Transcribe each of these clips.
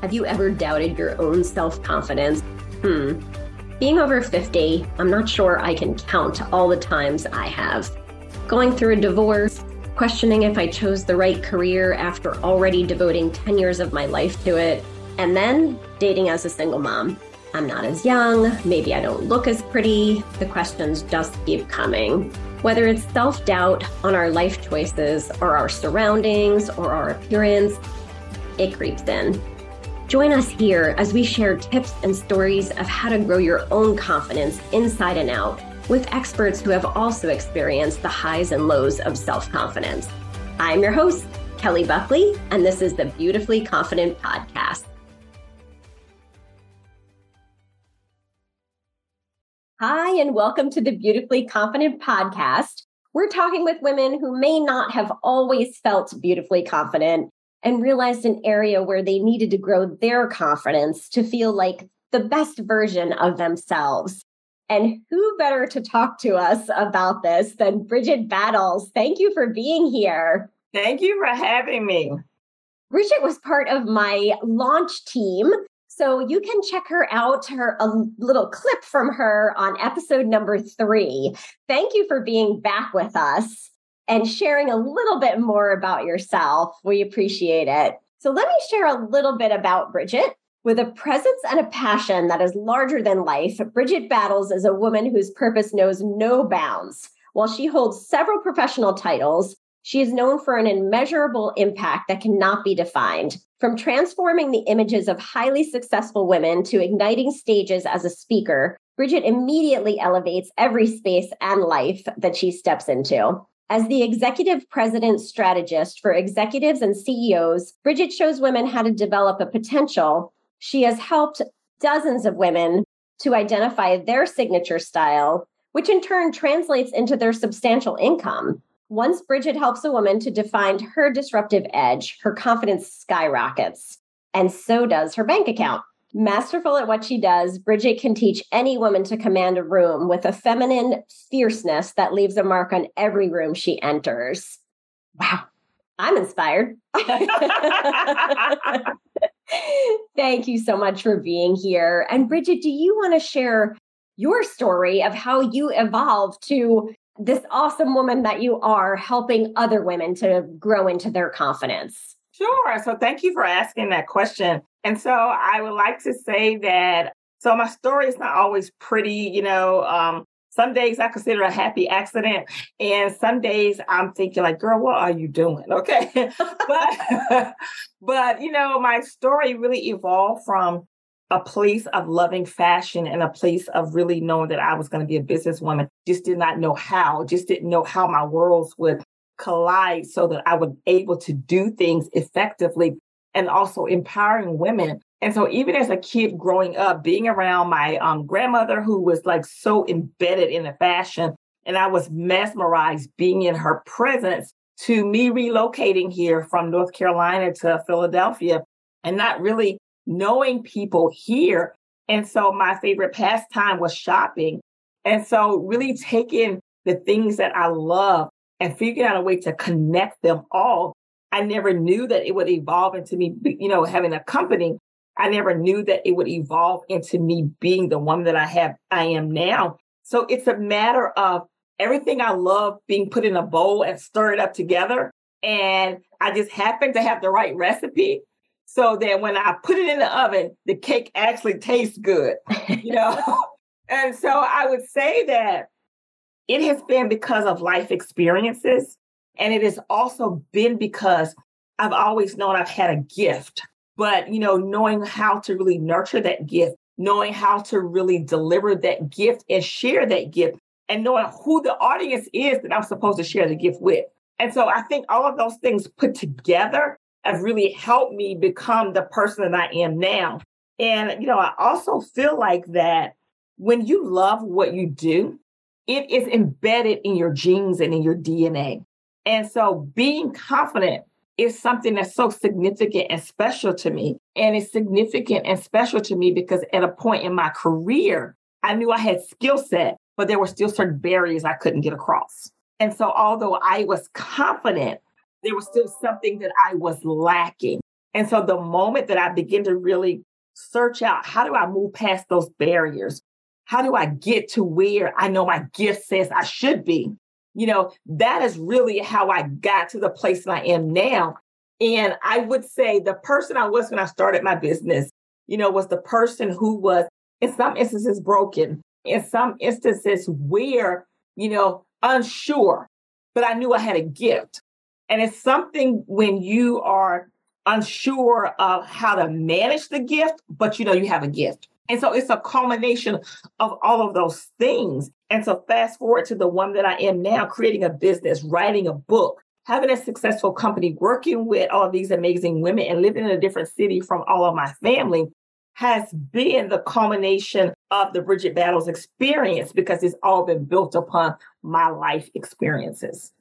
Have you ever doubted your own self confidence? Hmm. Being over 50, I'm not sure I can count all the times I have. Going through a divorce, questioning if I chose the right career after already devoting 10 years of my life to it, and then dating as a single mom. I'm not as young, maybe I don't look as pretty. The questions just keep coming. Whether it's self doubt on our life choices or our surroundings or our appearance, it creeps in. Join us here as we share tips and stories of how to grow your own confidence inside and out with experts who have also experienced the highs and lows of self confidence. I'm your host, Kelly Buckley, and this is the Beautifully Confident Podcast. Hi, and welcome to the Beautifully Confident Podcast. We're talking with women who may not have always felt beautifully confident and realized an area where they needed to grow their confidence to feel like the best version of themselves. And who better to talk to us about this than Bridgett Battles? Thank you for being here. Thank you for having me. Bridgett was part of my launch team. So you can check her out, her a little clip from her on episode number three. Thank you for being back with us and sharing a little bit more about yourself. We appreciate it. So let me share a little bit about Bridgett. With a presence and a passion that is larger than life, Bridgett Battles is a woman whose purpose knows no bounds. While she holds several professional titles, she is known for an immeasurable impact that cannot be defined. From transforming the images of highly successful women to igniting stages as a speaker, Bridgett immediately elevates every space and life that she steps into. As the executive presence strategist for executives and CEOs, Bridgett shows women how to develop a potential. She has helped dozens of women to identify their signature style, which in turn translates into their substantial income. Once Bridgett helps a woman to define her disruptive edge, her confidence skyrockets, and so does her bank account. Masterful at what she does, Bridgett can teach any woman to command a room with a feminine fierceness that leaves a mark on every room she enters. Wow, I'm inspired. Thank you so much for being here. And Bridgett, do you want to share your story of how you evolved to this awesome woman that you are helping other women to grow into their confidence? Sure. So thank you for asking that question. And so I would like to say that so my story is not always pretty, you know. Um, some days I consider a happy accident, and some days I'm thinking like, "Girl, what are you doing?" Okay, but but you know, my story really evolved from a place of loving fashion and a place of really knowing that I was going to be a businesswoman. Just did not know how. Just didn't know how my worlds would collide so that I was able to do things effectively and also empowering women. And so even as a kid growing up, being around my um, grandmother who was like so embedded in the fashion, and I was mesmerized being in her presence to me relocating here from North Carolina to Philadelphia and not really knowing people here. And so my favorite pastime was shopping. And so really taking the things that I love and figuring out a way to connect them all I never knew that it would evolve into me, you know, having a company. I never knew that it would evolve into me being the woman that I have, I am now. So it's a matter of everything I love being put in a bowl and stirred up together. And I just happen to have the right recipe so that when I put it in the oven, the cake actually tastes good, you know? and so I would say that it has been because of life experiences and it has also been because I've always known I've had a gift, but you know, knowing how to really nurture that gift, knowing how to really deliver that gift and share that gift, and knowing who the audience is that I'm supposed to share the gift with. And so I think all of those things put together have really helped me become the person that I am now. And, you know, I also feel like that when you love what you do, it is embedded in your genes and in your DNA. And so being confident is something that's so significant and special to me. And it's significant and special to me because at a point in my career, I knew I had skill set, but there were still certain barriers I couldn't get across. And so although I was confident, there was still something that I was lacking. And so the moment that I begin to really search out how do I move past those barriers? How do I get to where I know my gift says I should be? You know, that is really how I got to the place I am now. And I would say the person I was when I started my business, you know, was the person who was in some instances broken, in some instances where, you know, unsure, but I knew I had a gift. And it's something when you are unsure of how to manage the gift, but you know you have a gift. And so it's a culmination of all of those things. And so fast forward to the one that I am now, creating a business, writing a book, having a successful company, working with all of these amazing women and living in a different city from all of my family has been the culmination of the Bridgett Battles experience because it's all been built upon my life experiences.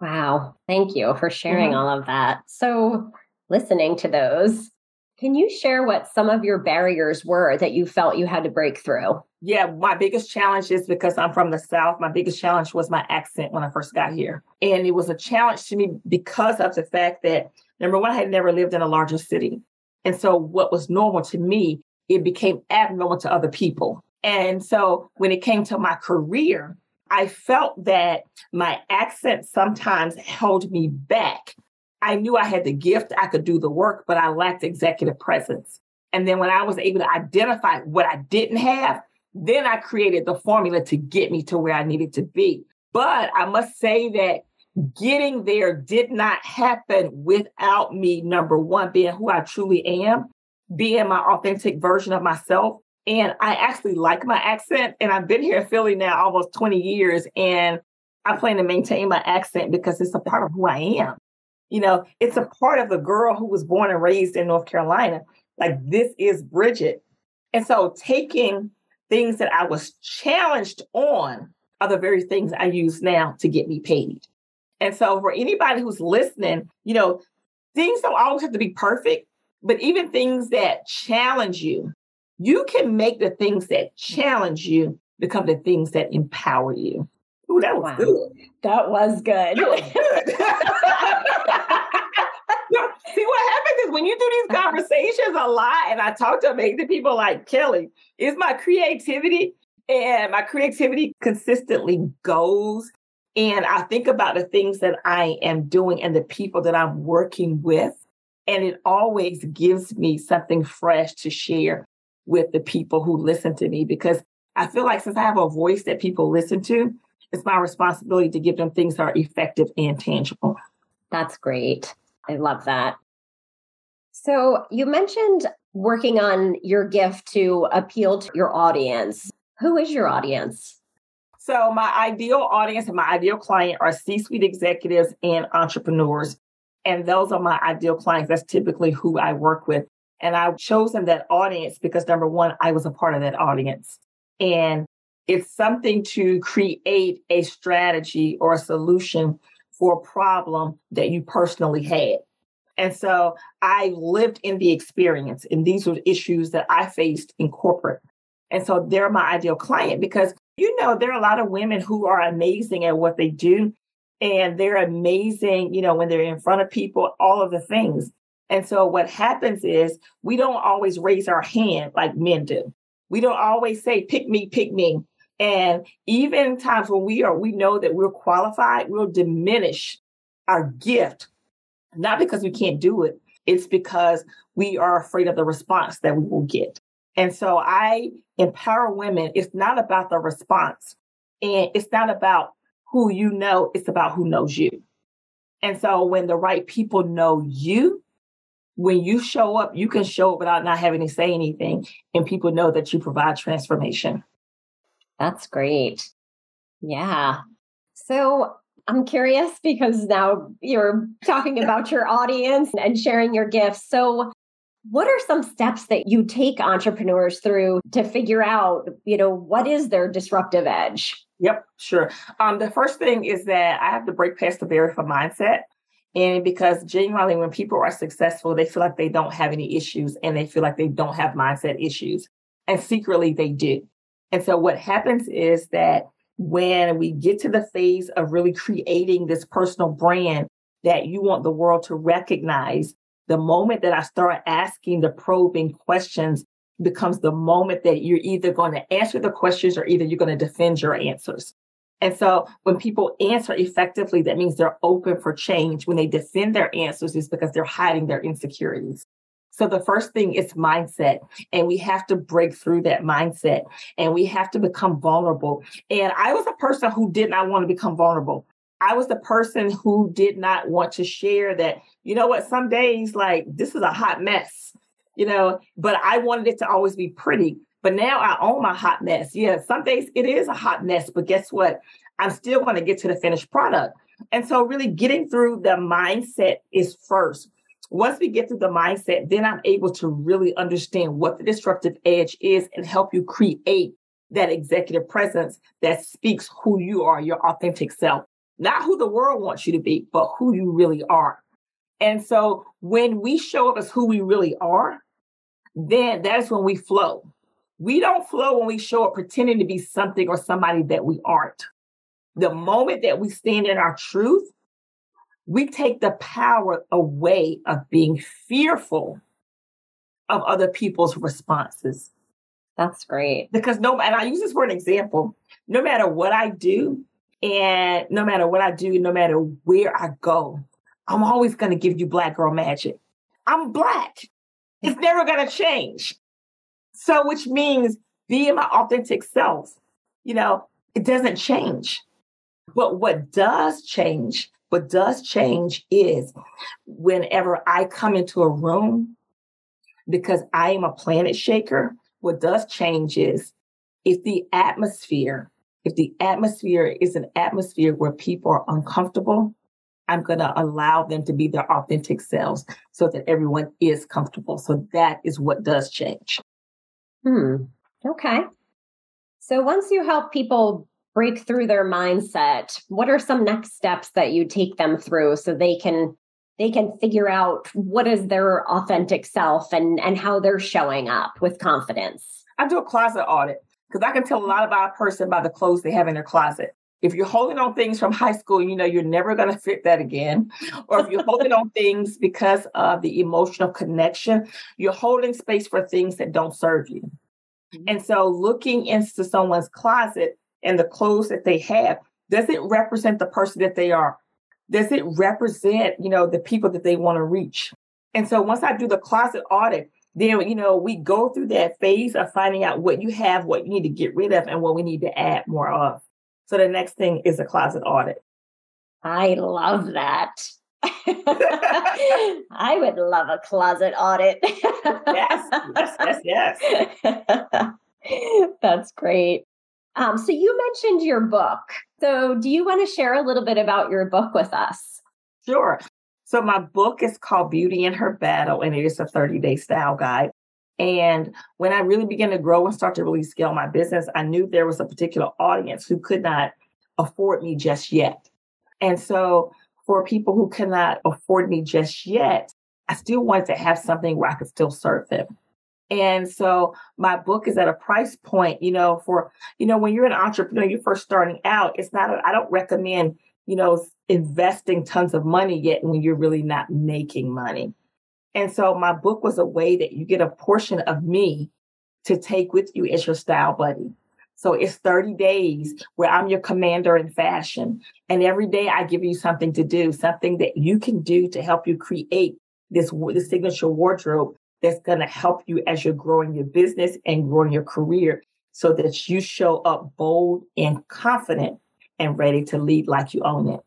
Wow. Thank you for sharing mm-hmm. all of that. So, listening to those, can you share what some of your barriers were that you felt you had to break through? Yeah, my biggest challenge is because I'm from the South. My biggest challenge was my accent when I first got here. And it was a challenge to me because of the fact that, number one, I had never lived in a larger city. And so what was normal to me, it became abnormal to other people. And so when it came to my career, I felt that my accent sometimes held me back I knew I had the gift, I could do the work, but I lacked executive presence. And then when I was able to identify what I didn't have, then I created the formula to get me to where I needed to be. But I must say that getting there did not happen without me, number one, being who I truly am, being my authentic version of myself. And I actually like my accent. And I've been here in Philly now almost 20 years. And I plan to maintain my accent because it's a part of who I am. You know, it's a part of the girl who was born and raised in North Carolina. Like this is Bridgett. And so taking things that I was challenged on are the very things I use now to get me paid. And so for anybody who's listening, you know, things don't always have to be perfect, but even things that challenge you, you can make the things that challenge you become the things that empower you. Ooh, that was wow. good. That was good. That was good. See what happens is when you do these uh-huh. conversations a lot, and I talk to amazing people like Kelly, is my creativity. And my creativity consistently goes. And I think about the things that I am doing and the people that I'm working with. And it always gives me something fresh to share with the people who listen to me because I feel like since I have a voice that people listen to, it's my responsibility to give them things that are effective and tangible. That's great. I love that. So you mentioned working on your gift to appeal to your audience. Who is your audience? So my ideal audience and my ideal client are C-suite executives and entrepreneurs. And those are my ideal clients. That's typically who I work with. And I've chosen that audience because number one, I was a part of that audience. And it's something to create a strategy or a solution for a problem that you personally had. And so I lived in the experience, and these were issues that I faced in corporate. And so they're my ideal client because, you know, there are a lot of women who are amazing at what they do. And they're amazing, you know, when they're in front of people, all of the things. And so what happens is we don't always raise our hand like men do. We don't always say, pick me, pick me. And even times when we are, we know that we're qualified, we'll diminish our gift, not because we can't do it. It's because we are afraid of the response that we will get. And so I empower women. It's not about the response and it's not about who you know. It's about who knows you. And so when the right people know you, when you show up, you can show up without not having to say anything and people know that you provide transformation. That's great. Yeah. So I'm curious because now you're talking about your audience and sharing your gifts. So, what are some steps that you take entrepreneurs through to figure out, you know, what is their disruptive edge? Yep, sure. Um, the first thing is that I have to break past the barrier for mindset. And because genuinely, when people are successful, they feel like they don't have any issues and they feel like they don't have mindset issues. And secretly, they do. And so what happens is that when we get to the phase of really creating this personal brand that you want the world to recognize, The moment that I start asking the probing questions becomes the moment that you're either going to answer the questions or either you're going to defend your answers. And so when people answer effectively, that means they're open for change. When they defend their answers, is because they're hiding their insecurities. So the first thing is mindset, and we have to break through that mindset and we have to become vulnerable. And I was a person who did not want to become vulnerable. I was the person who did not want to share that, you know what, some days like this is a hot mess, you know, but I wanted it to always be pretty. But now I own my hot mess. Yeah, some days it is a hot mess, but guess what? I'm still going to get to the finished product. And so, really getting through the mindset is first. Once we get to the mindset, then I'm able to really understand what the disruptive edge is and help you create that executive presence that speaks who you are, your authentic self, not who the world wants you to be, but who you really are. And so, when we show up as who we really are, then that's when we flow. We don't flow when we show up pretending to be something or somebody that we aren't. The moment that we stand in our truth, we take the power away of being fearful of other people's responses. That's great. Because no, and I use this for an example. No matter what I do, and no matter what I do, no matter where I go, I'm always going to give you black girl magic. I'm black. It's never going to change. So, which means being my authentic self, you know, it doesn't change. But what does change, what does change is whenever I come into a room, because I am a planet shaker, what does change is if the atmosphere, if the atmosphere is an atmosphere where people are uncomfortable, I'm going to allow them to be their authentic selves so that everyone is comfortable. So that is what does change. Hmm. Okay. So once you help people break through their mindset, what are some next steps that you take them through so they can they can figure out what is their authentic self and and how they're showing up with confidence? I do a closet audit because I can tell a lot about a person by the clothes they have in their closet. If you're holding on things from high school, you know you're never going to fit that again. Or if you're holding on things because of the emotional connection, you're holding space for things that don't serve you. Mm-hmm. And so looking into someone's closet and the clothes that they have, does it represent the person that they are? Does it represent, you know, the people that they want to reach? And so once I do the closet audit, then you know we go through that phase of finding out what you have, what you need to get rid of, and what we need to add more of. So the next thing is a closet audit. I love that. I would love a closet audit. yes, yes, yes, yes. That's great. Um, so you mentioned your book. So do you want to share a little bit about your book with us? Sure. So my book is called Beauty in Her Battle, and it is a 30 day style guide. And when I really began to grow and start to really scale my business, I knew there was a particular audience who could not afford me just yet. And so for people who cannot afford me just yet, I still wanted to have something where I could still serve them. And so my book is at a price point, you know, for, you know, when you're an entrepreneur, you're first starting out, it's not, I don't recommend, you know, investing tons of money yet when you're really not making money. And so my book was a way that you get a portion of me to take with you as your style buddy. So it's 30 days where I'm your commander in fashion. And every day I give you something to do, something that you can do to help you create this, this signature wardrobe that's going to help you as you're growing your business and growing your career so that you show up bold and confident and ready to lead like you own it.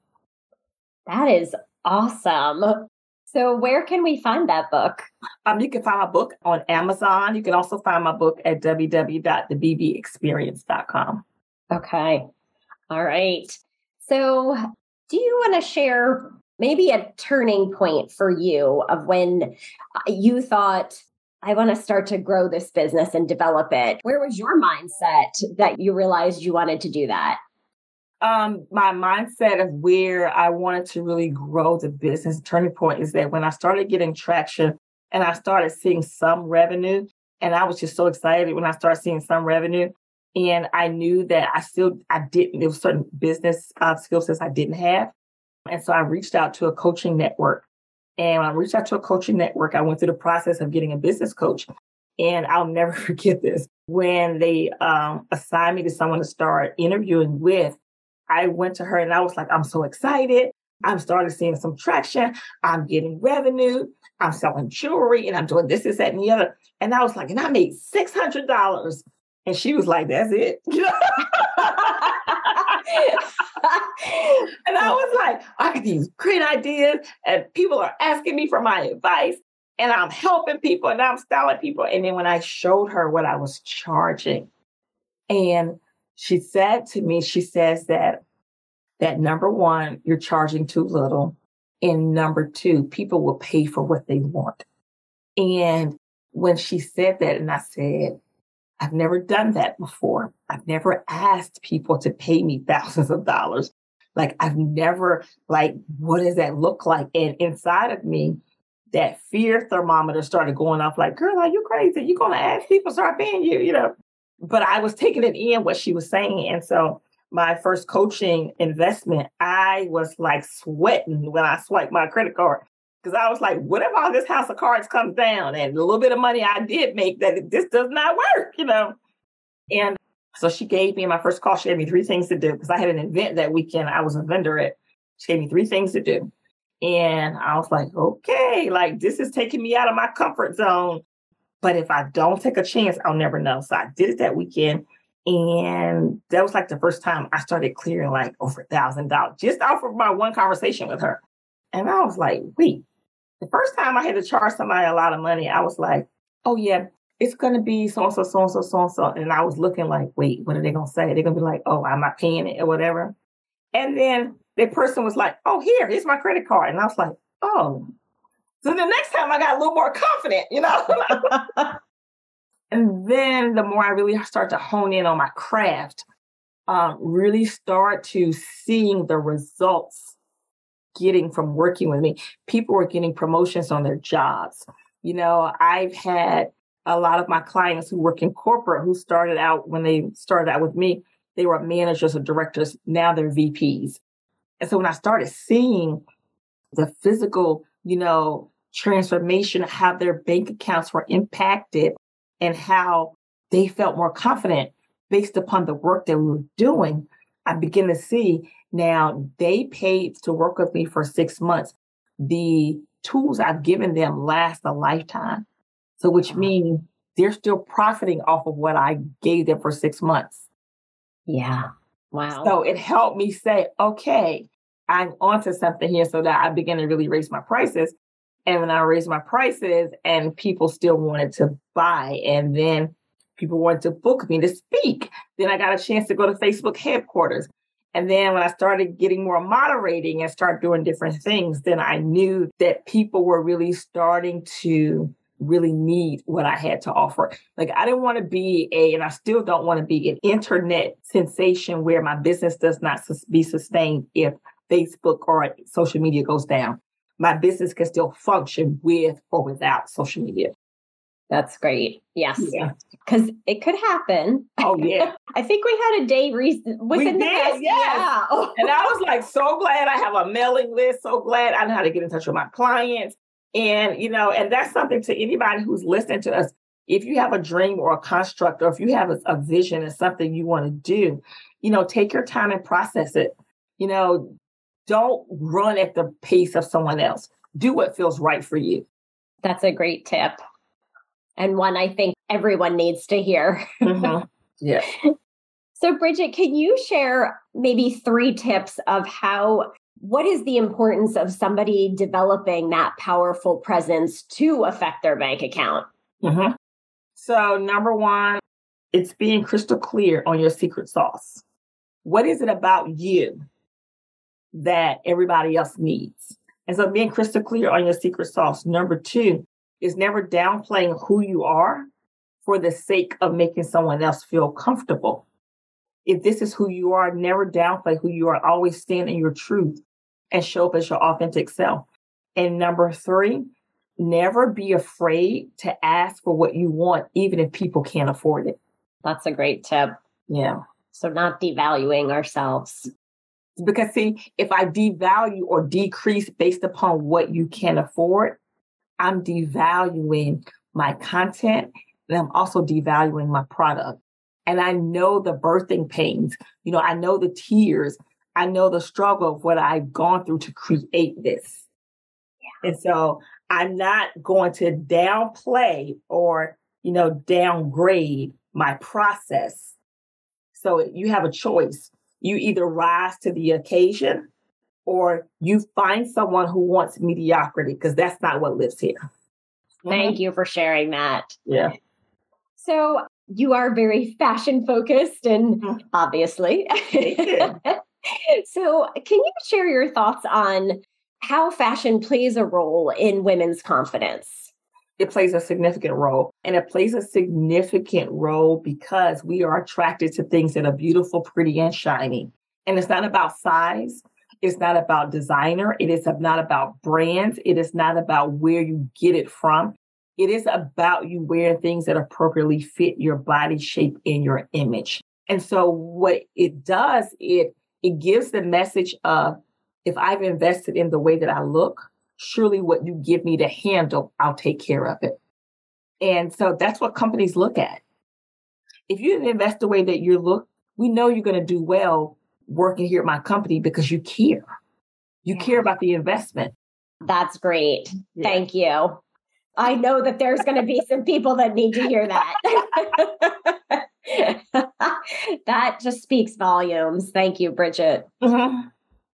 That is awesome. So, where can we find that book? Um, you can find my book on Amazon. You can also find my book at www.thebbexperience.com. Okay. All right. So, do you want to share maybe a turning point for you of when you thought, I want to start to grow this business and develop it? Where was your mindset that you realized you wanted to do that? um, my mindset of where I wanted to really grow the business turning point is that when I started getting traction and I started seeing some revenue, and I was just so excited when I started seeing some revenue. And I knew that I still I didn't there was certain business uh, skill sets I didn't have, and so I reached out to a coaching network, And when I reached out to a coaching network, I went through the process of getting a business coach. And I'll never forget this. When they um, assigned me to someone to start interviewing with, I went to her and I was like, I'm so excited. I'm starting seeing some traction. I'm getting revenue. I'm selling jewelry and I'm doing this, this, that, and the other. And I was like, and I made $600. And she was like, that's it. and I was like, I get these great ideas and people are asking me for my advice and I'm helping people and I'm styling people. And then when I showed her what I was charging, and she said to me, she says that that number one, you're charging too little. And number two, people will pay for what they want. And when she said that, and I said, I've never done that before. I've never asked people to pay me thousands of dollars. Like I've never like, what does that look like? And inside of me, that fear thermometer started going off like, girl, are you crazy? You're gonna ask people start paying you, you know. But I was taking it in what she was saying. And so my first coaching investment, I was like sweating when I swiped my credit card. Because I was like, what if all this house of cards comes down and the little bit of money I did make that this does not work, you know? And so she gave me my first call, she gave me three things to do because I had an event that weekend. I was a vendor at. She gave me three things to do. And I was like, okay, like this is taking me out of my comfort zone. But if I don't take a chance, I'll never know. So I did it that weekend. And that was like the first time I started clearing like over a thousand dollars just off of my one conversation with her. And I was like, wait, the first time I had to charge somebody a lot of money, I was like, oh yeah, it's gonna be so and so, so and so, so and so. And I was looking like, wait, what are they gonna say? They're gonna be like, oh, I'm not paying it or whatever. And then the person was like, oh, here, here's my credit card. And I was like, oh. So the next time I got a little more confident, you know? And then the more I really start to hone in on my craft, um, really start to seeing the results getting from working with me. People were getting promotions on their jobs. You know, I've had a lot of my clients who work in corporate who started out when they started out with me, they were managers or directors. Now they're VPs. And so when I started seeing the physical, you know, transformation, how their bank accounts were impacted and how they felt more confident based upon the work that we were doing, I begin to see now they paid to work with me for six months. The tools I've given them last a lifetime. So, which means they're still profiting off of what I gave them for six months. Yeah. Wow. So it helped me say, okay, I'm onto something here so that I began to really raise my prices. And when I raised my prices and people still wanted to buy, and then people wanted to book me to speak, then I got a chance to go to Facebook headquarters. And then when I started getting more moderating and start doing different things, then I knew that people were really starting to really need what I had to offer. Like I didn't want to be a, and I still don't want to be an internet sensation where my business does not be sustained if Facebook or social media goes down my business can still function with or without social media. That's great. Yes. Because it could happen. Oh, yeah. I think we had a day re- within we the did, past. Yes. Yeah. and I was like, so glad I have a mailing list. So glad I know how to get in touch with my clients. And, you know, and that's something to anybody who's listening to us. If you have a dream or a construct, or if you have a, a vision and something you want to do, you know, take your time and process it. You know, don't run at the pace of someone else. Do what feels right for you. That's a great tip. And one I think everyone needs to hear. mm-hmm. Yeah. So, Bridgett, can you share maybe three tips of how, what is the importance of somebody developing that powerful presence to affect their bank account? Mm-hmm. So, number one, it's being crystal clear on your secret sauce. What is it about you that everybody else needs. And so being crystal clear on your secret sauce. Number two is never downplaying who you are for the sake of making someone else feel comfortable. If this is who you are, never downplay who you are. Always stand in your truth and show up as your authentic self. And number three, never be afraid to ask for what you want, even if people can't afford it. That's a great tip. Yeah. So, not devaluing ourselves. Because see, if I devalue or decrease based upon what you can afford, I'm devaluing my content and I'm also devaluing my product. And I know the birthing pains. You know, I know the tears. I know the struggle of what I've gone through to create this. Yeah. And so I'm not going to downplay or, you know, downgrade my process. So you have a choice. You either rise to the occasion or you find someone who wants mediocrity because that's not what lives here. Thank mm-hmm. you for sharing that. Yeah. So you are very fashion focused and mm-hmm. obviously. so can you share your thoughts on how fashion plays a role in women's confidence? It plays a significant role. And it plays a significant role because we are attracted to things that are beautiful, pretty, and shiny. And it's not about size. It's not about designer. It is not about brands. It is not about where you get it from. It is about you wearing things that appropriately fit your body shape and your image. And so what it does, it it gives the message of if I've invested in the way that I look, surely what you give me to handle, I'll take care of it. And so that's what companies look at. If you invest the way that you look, we know you're going to do well working here at my company because you care. You yeah. care about the investment. That's great. Yeah. Thank you. I know that there's going to be some people that need to hear that. that just speaks volumes. Thank you, Bridgett. Mm-hmm.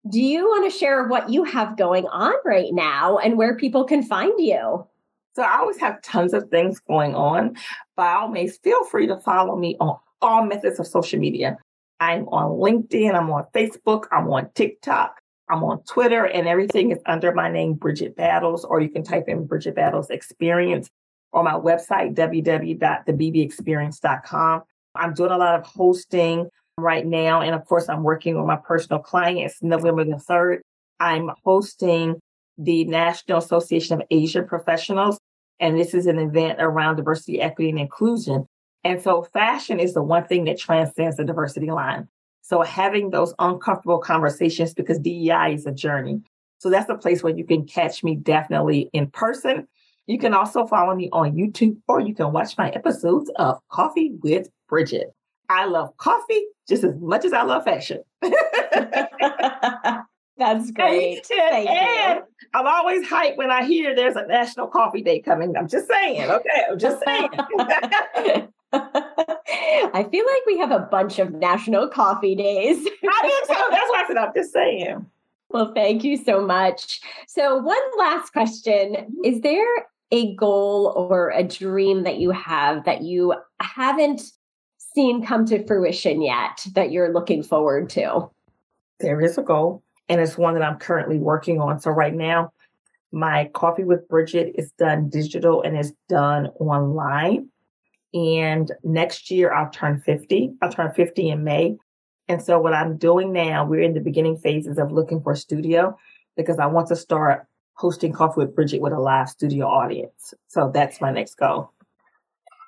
Do you want to share what you have going on right now and where people can find you? So I always have tons of things going on. By all means, feel free to follow me on all methods of social media. I'm on LinkedIn, I'm on Facebook, I'm on TikTok, I'm on Twitter, and everything is under my name, Bridgett Battles, or you can type in Bridgett Battles Experience on my website, www.thebbexperience.com. I'm doing a lot of hosting right now. And of course, I'm working with my personal clients. November the 3rd, I'm hosting the National Association of Asian Professionals. And this is an event around diversity, equity, and inclusion. And so fashion is the one thing that transcends the diversity line. So having those uncomfortable conversations because DEI is a journey. So that's a place where you can catch me definitely in person. You can also follow me on YouTube or you can watch my episodes of Coffee with Bridgett. I love coffee just as much as I love fashion. That's great. And, and I'm always hyped when I hear there's a National Coffee Day coming. I'm just saying, okay? I'm just saying. I feel like we have a bunch of National Coffee Days. I do too. That's why I said I'm just saying. Well, thank you so much. So, one last question Is there a goal or a dream that you have that you haven't seen come to fruition yet that you're looking forward to? There is a goal, and it's one that I'm currently working on. So, right now, my Coffee with Bridgett is done digital and is done online. And next year, I'll turn 50. I'll turn 50 in May. And so, what I'm doing now, we're in the beginning phases of looking for a studio because I want to start hosting Coffee with Bridgett with a live studio audience. So, that's my next goal.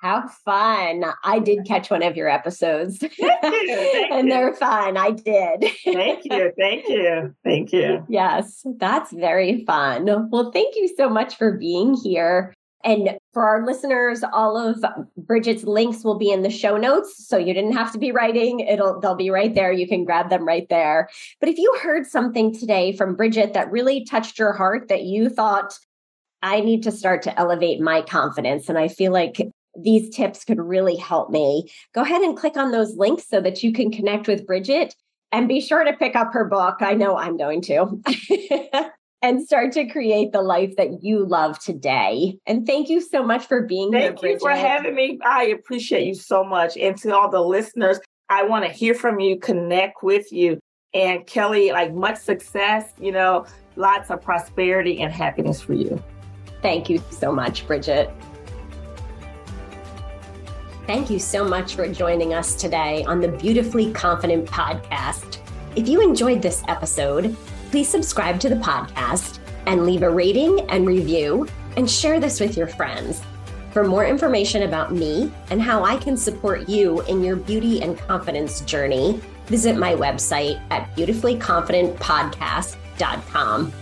How fun. I did catch one of your episodes. Thank you, thank and they're fun. I did. thank you. Thank you. Thank you. Yes, that's very fun. Well, thank you so much for being here. And for our listeners, all of Bridgett's links will be in the show notes. So you didn't have to be writing. It'll they'll be right there. You can grab them right there. But if you heard something today from Bridgett that really touched your heart that you thought I need to start to elevate my confidence and I feel like these tips could really help me, go ahead and click on those links so that you can connect with Bridgett and be sure to pick up her book. I know I'm going to. and start to create the life that you love today. And thank you so much for being thank here. Thank you for having me. I appreciate you so much. And to all the listeners, I want to hear from you, connect with you. And Kelly, like much success, you know, lots of prosperity and happiness for you. Thank you so much, Bridgett. Thank you so much for joining us today on the Beautifully Confident podcast. If you enjoyed this episode, please subscribe to the podcast and leave a rating and review and share this with your friends. For more information about me and how I can support you in your beauty and confidence journey, visit my website at beautifullyconfidentpodcast.com.